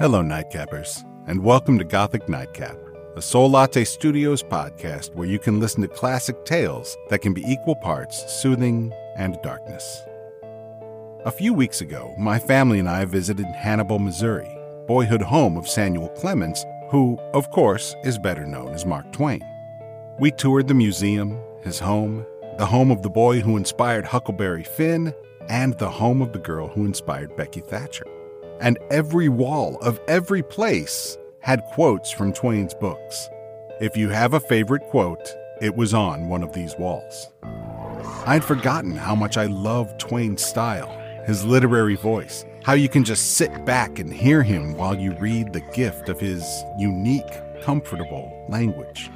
Hello, Nightcappers, and welcome to Gothic Nightcap, a Soullatte Studios podcast where you can listen to classic tales that can be equal parts soothing and darkness. A few weeks ago, my family and I visited Hannibal, Missouri, boyhood home of Samuel Clemens, who, of course, is better known as Mark Twain. We toured the museum, his home, the home of the boy who inspired Huckleberry Finn, and the home of the girl who inspired Becky Thatcher and every wall of every place had quotes from Twain's books. If you have a favorite quote, it was on one of these walls. I'd forgotten how much I loved Twain's style, his literary voice, how you can just sit back and hear him while you read the gift of his unique, comfortable language.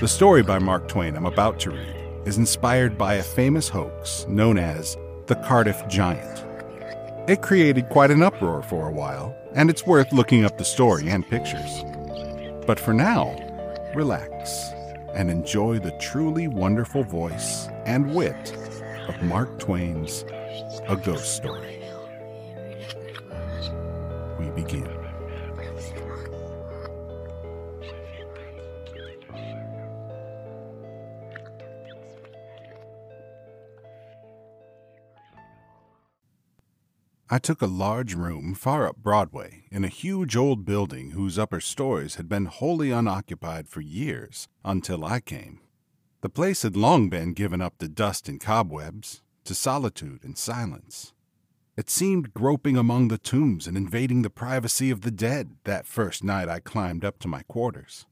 The story by Mark Twain I'm about to read is inspired by a famous hoax known as the Cardiff Giant. It created quite an uproar for a while, and it's worth looking up the story and pictures. But for now, relax and enjoy the truly wonderful voice and wit of Mark Twain's A Ghost Story. We begin. I took a large room far up Broadway in a huge old building whose upper stories had been wholly unoccupied for years until I came. The place had long been given up to dust and cobwebs, to solitude and silence. It seemed groping among the tombs and invading the privacy of the dead that first night I climbed up to my quarters.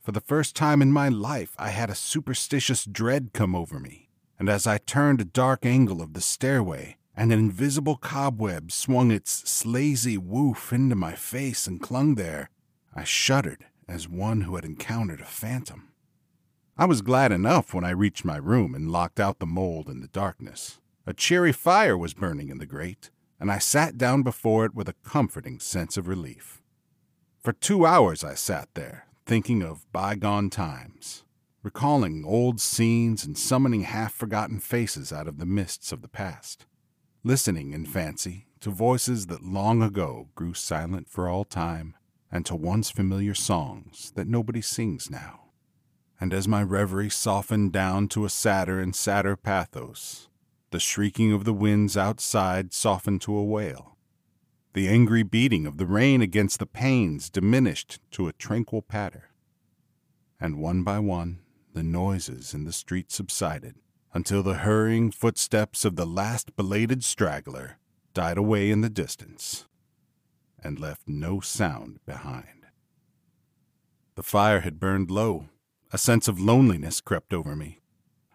For the first time in my life, I had a superstitious dread come over me, and as I turned a dark angle of the stairway, and an invisible cobweb swung its slazy woof into my face and clung there, I shuddered as one who had encountered a phantom. I was glad enough when I reached my room and locked out the mold and the darkness. A cheery fire was burning in the grate, and I sat down before it with a comforting sense of relief. For two hours I sat there, thinking of bygone times, recalling old scenes and summoning half forgotten faces out of the mists of the past listening in fancy to voices that long ago grew silent for all time, and to once familiar songs that nobody sings now. And as my reverie softened down to a sadder and sadder pathos, the shrieking of the winds outside softened to a wail. The angry beating of the rain against the panes diminished to a tranquil patter. And one by one, the noises in the street subsided, until the hurrying footsteps of the last belated straggler died away in the distance and left no sound behind. The fire had burned low. A sense of loneliness crept over me.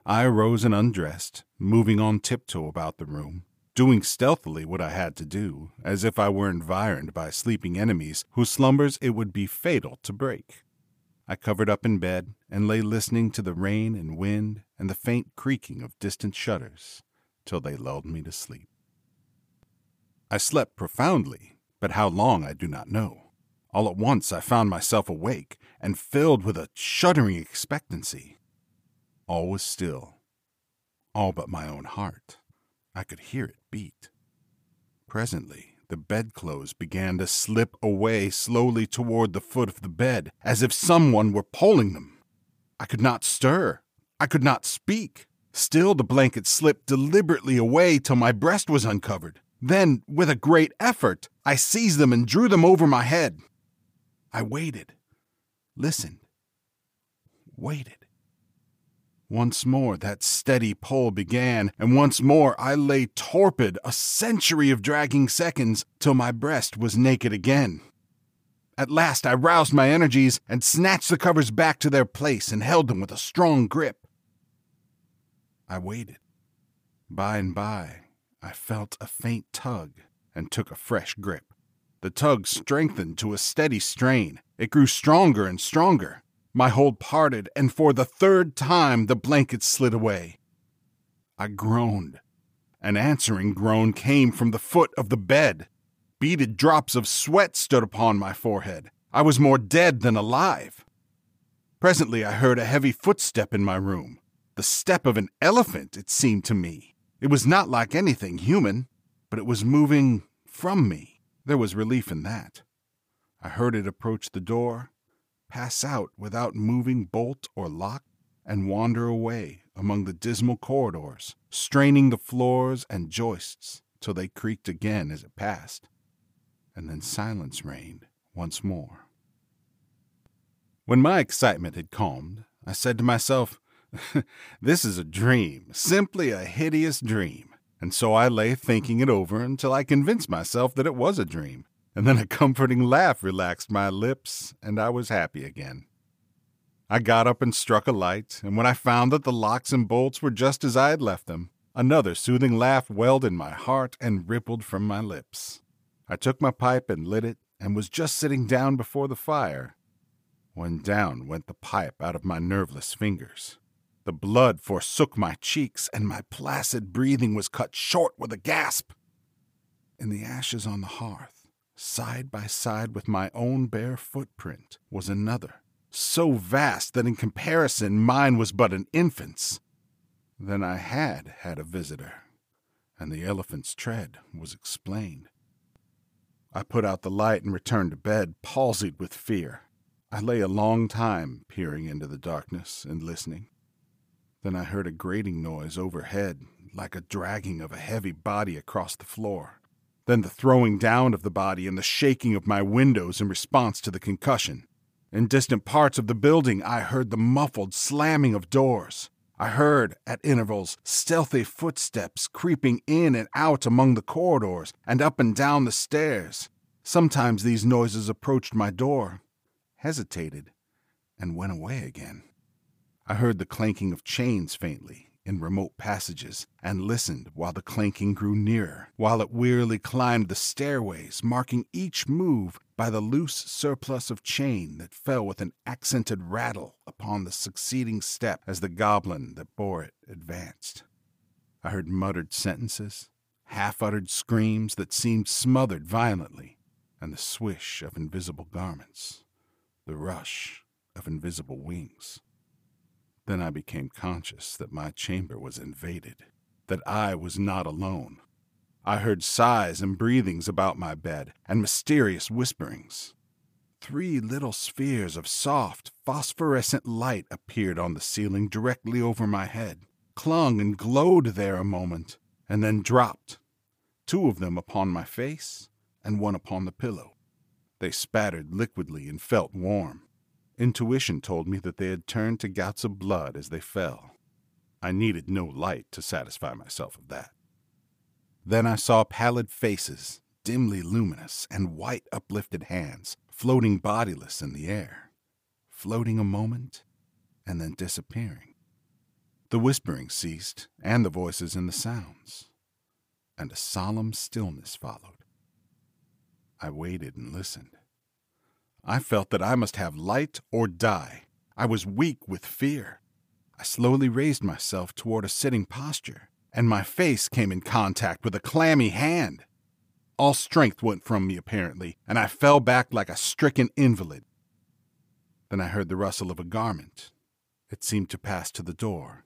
I arose and undressed, moving on tiptoe about the room, doing stealthily what I had to do, as if I were environed by sleeping enemies whose slumbers it would be fatal to break. I covered up in bed and lay listening to the rain and wind and the faint creaking of distant shutters till they lulled me to sleep. I slept profoundly, but how long I do not know. All at once I found myself awake and filled with a shuddering expectancy. All was still, all but my own heart. I could hear it beat. Presently, the bedclothes began to slip away slowly toward the foot of the bed, as if someone were pulling them. I could not stir. I could not speak. Still, the blanket slipped deliberately away till my breast was uncovered. Then, with a great effort, I seized them and drew them over my head. I waited, listened, waited. Once more that steady pull began, and once more I lay torpid a century of dragging seconds till my breast was naked again. At last I roused my energies and snatched the covers back to their place and held them with a strong grip. I waited. By and by, I felt a faint tug and took a fresh grip. The tug strengthened to a steady strain. It grew stronger and stronger. My hold parted, and for the third time the blanket slid away. I groaned. An answering groan came from the foot of the bed. Beaded drops of sweat stood upon my forehead. I was more dead than alive. Presently I heard a heavy footstep in my room. The step of an elephant, it seemed to me. It was not like anything human, but it was moving from me, There was relief in that. I heard it approach the door, pass out without moving bolt or lock, and wander away among the dismal corridors, straining the floors and joists till they creaked again as it passed. And then silence reigned once more. When my excitement had calmed, I said to myself, This is a dream, simply a hideous dream. And so I lay thinking it over until I convinced myself that it was a dream. And then a comforting laugh relaxed my lips, and I was happy again. I got up and struck a light, and when I found that the locks and bolts were just as I had left them, another soothing laugh welled in my heart and rippled from my lips. I took my pipe and lit it, and was just sitting down before the fire when down went the pipe out of my nerveless fingers. The blood forsook my cheeks, and my placid breathing was cut short with a gasp. In the ashes on the hearth, side by side with my own bare footprint, was another, so vast that in comparison mine was but an infant's. Then I had had a visitor, and the elephant's tread was explained. I put out the light and returned to bed, palsied with fear. I lay a long time peering into the darkness and listening. Then I heard a grating noise overhead, like a dragging of a heavy body across the floor. Then the throwing down of the body and the shaking of my windows in response to the concussion. In distant parts of the building, I heard the muffled slamming of doors. I heard, at intervals, stealthy footsteps creeping in and out among the corridors and up and down the stairs. Sometimes these noises approached my door, hesitated, and went away again. I heard the clanking of chains faintly in remote passages and listened while the clanking grew nearer, while it wearily climbed the stairways, marking each move by the loose surplus of chain that fell with an accented rattle upon the succeeding step as the goblin that bore it advanced. I heard muttered sentences, half uttered screams that seemed smothered violently, and the swish of invisible garments the rush of invisible wings. Then I became conscious that my chamber was invaded, that I was not alone. I heard sighs and breathings about my bed, and mysterious whisperings. Three little spheres of soft, phosphorescent light appeared on the ceiling directly over my head, clung and glowed there a moment, and then dropped, two of them upon my face and one upon the pillow. They spattered liquidly and felt warm. Intuition told me that they had turned to gouts of blood as they fell. I needed no light to satisfy myself of that. Then I saw pallid faces, dimly luminous, and white uplifted hands, floating bodiless in the air, floating a moment and then disappearing. The whispering ceased, and the voices and the sounds, and a solemn stillness followed. I waited and listened. I felt that I must have light or die. I was weak with fear. I slowly raised myself toward a sitting posture, and my face came in contact with a clammy hand. All strength went from me, apparently, and I fell back like a stricken invalid. Then I heard the rustle of a garment. It seemed to pass to the door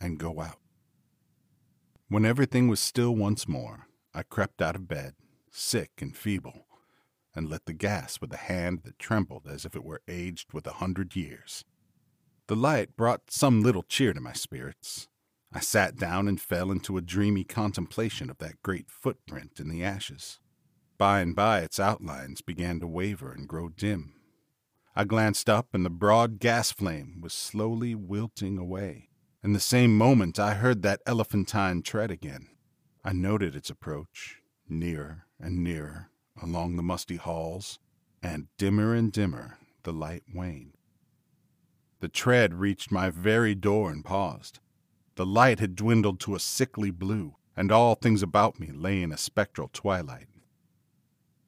and go out. When everything was still once more, I crept out of bed, sick and feeble, and lit the gas with a hand that trembled as if it were aged with a hundred years. The light brought some little cheer to my spirits. I sat down and fell into a dreamy contemplation of that great footprint in the ashes. By and by its outlines began to waver and grow dim. I glanced up, and the broad gas flame was slowly wilting away. In the same moment, I heard that elephantine tread again. I noted its approach, nearer and nearer, along the musty halls, and dimmer and dimmer the light waned. The tread reached my very door and paused. The light had dwindled to a sickly blue, and all things about me lay in a spectral twilight.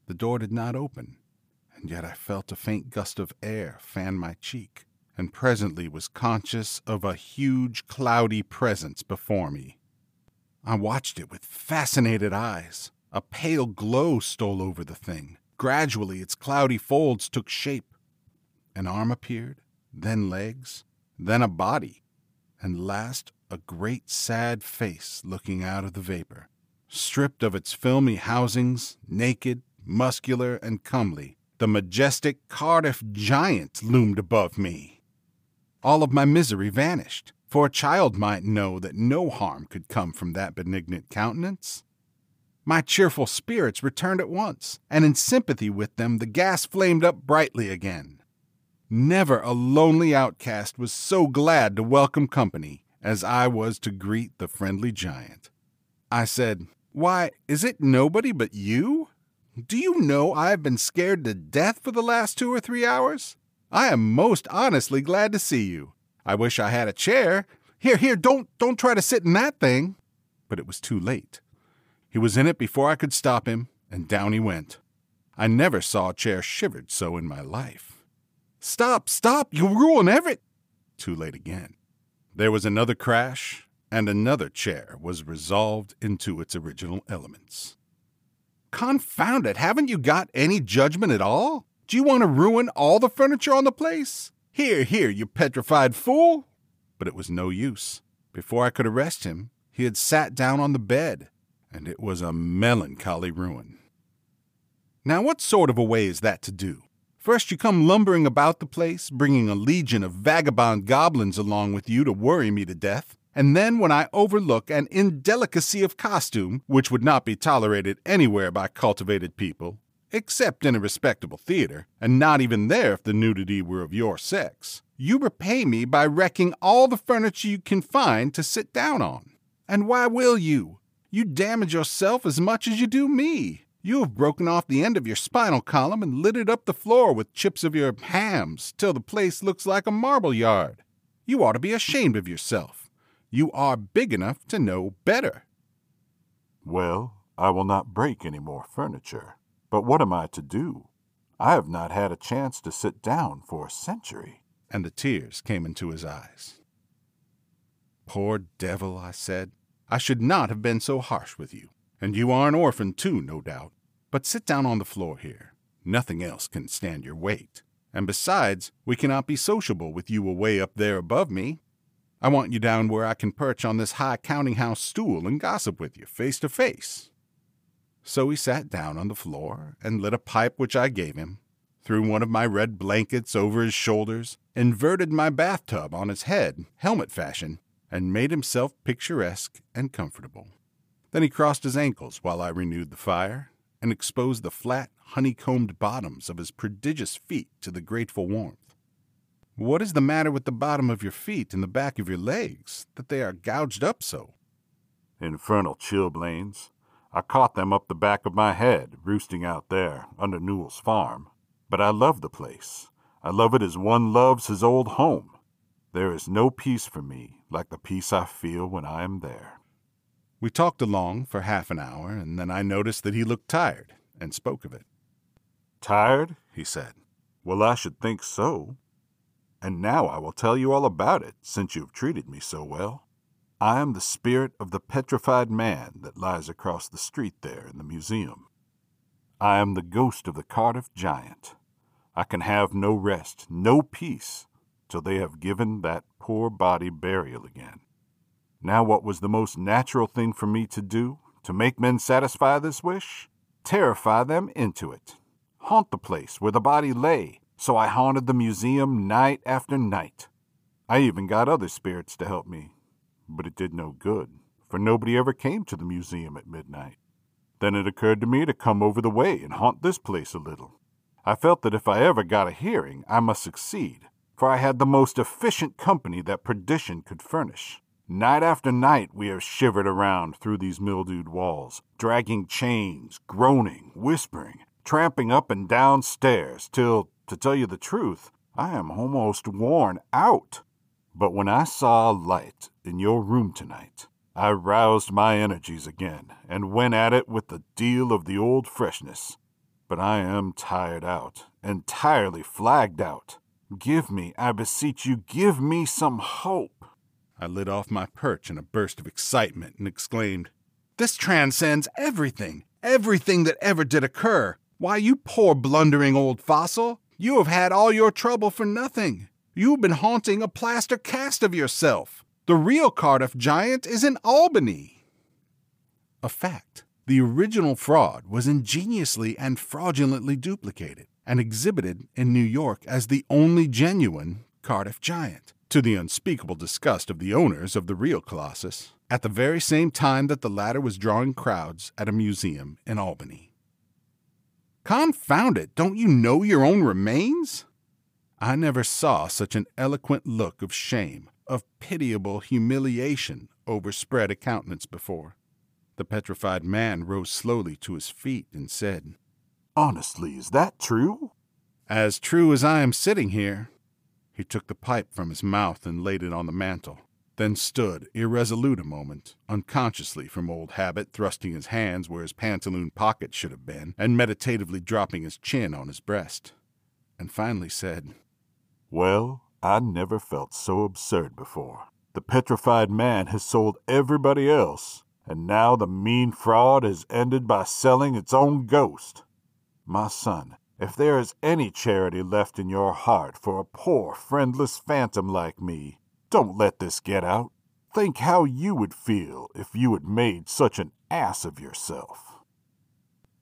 The door did not open, and yet I felt a faint gust of air fan my cheek, and presently was conscious of a huge, cloudy presence before me. I watched it with fascinated eyes. A pale glow stole over the thing. Gradually, its cloudy folds took shape. An arm appeared, then legs, then a body, and last a great sad face looking out of the vapor. Stripped of its filmy housings, naked, muscular and comely, the majestic Cardiff giant loomed above me. All of my misery vanished, for a child might know that no harm could come from that benignant countenance. My cheerful spirits returned at once, and in sympathy with them the gas flamed up brightly again. Never a lonely outcast was so glad to welcome company as I was to greet the friendly giant. I said, Why, is it nobody but you? Do you know I have been scared to death for the last two or three hours? I am most honestly glad to see you. I wish I had a chair. Here, here, don't don't try to sit in that thing. But it was too late. He was in it before I could stop him, and down he went. I never saw a chair shivered so in my life. Stop, stop, you'll ruin every. Too late again. There was another crash, and another chair was resolved into its original elements. Confound it, haven't you got any judgment at all? Do you want to ruin all the furniture on the place? Here, here, you petrified fool! But it was no use. Before I could arrest him, he had sat down on the bed, and it was a melancholy ruin. Now, what sort of a way is that to do? First, you come lumbering about the place, bringing a legion of vagabond goblins along with you to worry me to death. And then, when I overlook an indelicacy of costume, which would not be tolerated anywhere by cultivated people, except in a respectable theater, and not even there if the nudity were of your sex, you repay me by wrecking all the furniture you can find to sit down on. And why will you? You damage yourself as much as you do me. You have broken off the end of your spinal column and littered up the floor with chips of your hams till the place looks like a marble yard. You ought to be ashamed of yourself. You are big enough to know better. Well, I will not break any more furniture. But what am I to do? I have not had a chance to sit down for a century. And the tears came into his eyes. Poor devil, I said. I should not have been so harsh with you. And you are an orphan, too, no doubt. But sit down on the floor here. Nothing else can stand your weight. And besides, we cannot be sociable with you away up there above me. I want you down where I can perch on this high counting house stool and gossip with you face to face. So he sat down on the floor and lit a pipe which I gave him, threw one of my red blankets over his shoulders, inverted my bathtub on his head, helmet fashion, and made himself picturesque and comfortable. Then he crossed his ankles while I renewed the fire and exposed the flat, honeycombed bottoms of his prodigious feet to the grateful warmth. What is the matter with the bottom of your feet and the back of your legs, that they are gouged up so? Infernal chilblains. I caught them up the back of my head, roosting out there, under Newell's farm. But I love the place. I love it as one loves his old home. There is no peace for me like the peace I feel when I am there. We talked along for half an hour, and then I noticed that he looked tired and spoke of it. Tired? he said. Well, I should think so. And now I will tell you all about it, since you have treated me so well. I am the spirit of the petrified man that lies across the street there in the museum. I am the ghost of the Cardiff giant. I can have no rest, no peace, till they have given that poor body burial again. Now, what was the most natural thing for me to do to make men satisfy this wish? Terrify them into it. Haunt the place where the body lay, so I haunted the museum night after night. I even got other spirits to help me, but it did no good, for nobody ever came to the museum at midnight. Then it occurred to me to come over the way and haunt this place a little. I felt that if I ever got a hearing, I must succeed, for I had the most efficient company that perdition could furnish. Night after night we have shivered around through these mildewed walls, dragging chains, groaning, whispering, tramping up and down stairs, till, to tell you the truth, I am almost worn out. But when I saw a light in your room tonight, I roused my energies again and went at it with a deal of the old freshness. But I am tired out, entirely flagged out. Give me, I beseech you, give me some hope. I lit off my perch in a burst of excitement and exclaimed, This transcends everything, everything that ever did occur. Why, you poor blundering old fossil, you have had all your trouble for nothing. You've been haunting a plaster cast of yourself. The real Cardiff giant is in Albany. A fact The original fraud was ingeniously and fraudulently duplicated and exhibited in New York as the only genuine Cardiff giant, to the unspeakable disgust of the owners of the real Colossus, at the very same time that the latter was drawing crowds at a museum in Albany. Confound it, don't you know your own remains? I never saw such an eloquent look of shame, of pitiable humiliation overspread a countenance before. The petrified man rose slowly to his feet and said, Honestly, is that true? As true as I am sitting here. He took the pipe from his mouth and laid it on the mantel, then stood irresolute a moment, unconsciously from old habit, thrusting his hands where his pantaloon pocket should have been, and meditatively dropping his chin on his breast, and finally said, Well, I never felt so absurd before. The petrified man has sold everybody else, and now the mean fraud has ended by selling its own ghost. My son, if there is any charity left in your heart for a poor, friendless phantom like me, don't let this get out. Think how you would feel if you had made such an ass of yourself.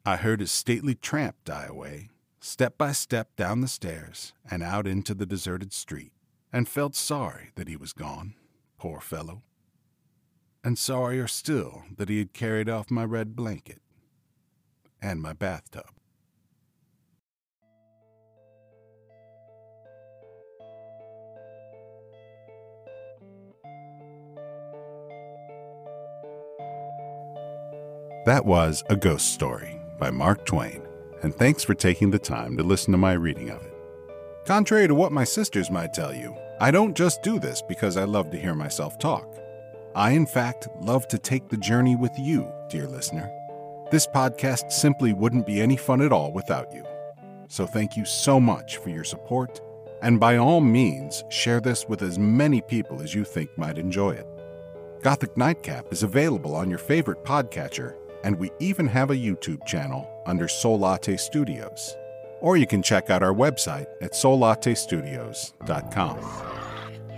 I heard his stately tramp die away, step by step down the stairs and out into the deserted street, and felt sorry that he was gone, poor fellow and sorrier still that he had carried off my red blanket and my bathtub. That was A Ghost Story by Mark Twain, and thanks for taking the time to listen to my reading of it. Contrary to what my sisters might tell you, I don't just do this because I love to hear myself talk. I, in fact, love to take the journey with you, dear listener. This podcast simply wouldn't be any fun at all without you. So thank you so much for your support, and by all means, share this with as many people as you think might enjoy it. Gothic Nightcap is available on your favorite podcatcher, and we even have a YouTube channel under Soullatte Studios. Or you can check out our website at soullattestudios.com.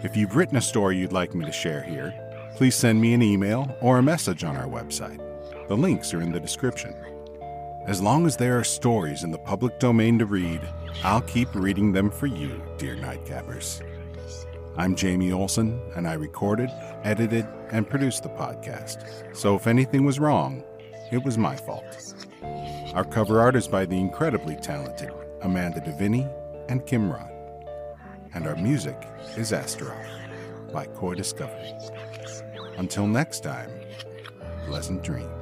If you've written a story you'd like me to share here, please send me an email or a message on our website. The links are in the description. As long as there are stories in the public domain to read, I'll keep reading them for you, dear Nightcappers. I'm Jamie Olson, and I recorded, edited, and produced the podcast. So if anything was wrong, it was my fault. Our cover art is by the incredibly talented Amanda DeViney and Kim Rott. And our music is Astaroth by Koi Discovery. Until next time, pleasant dreams.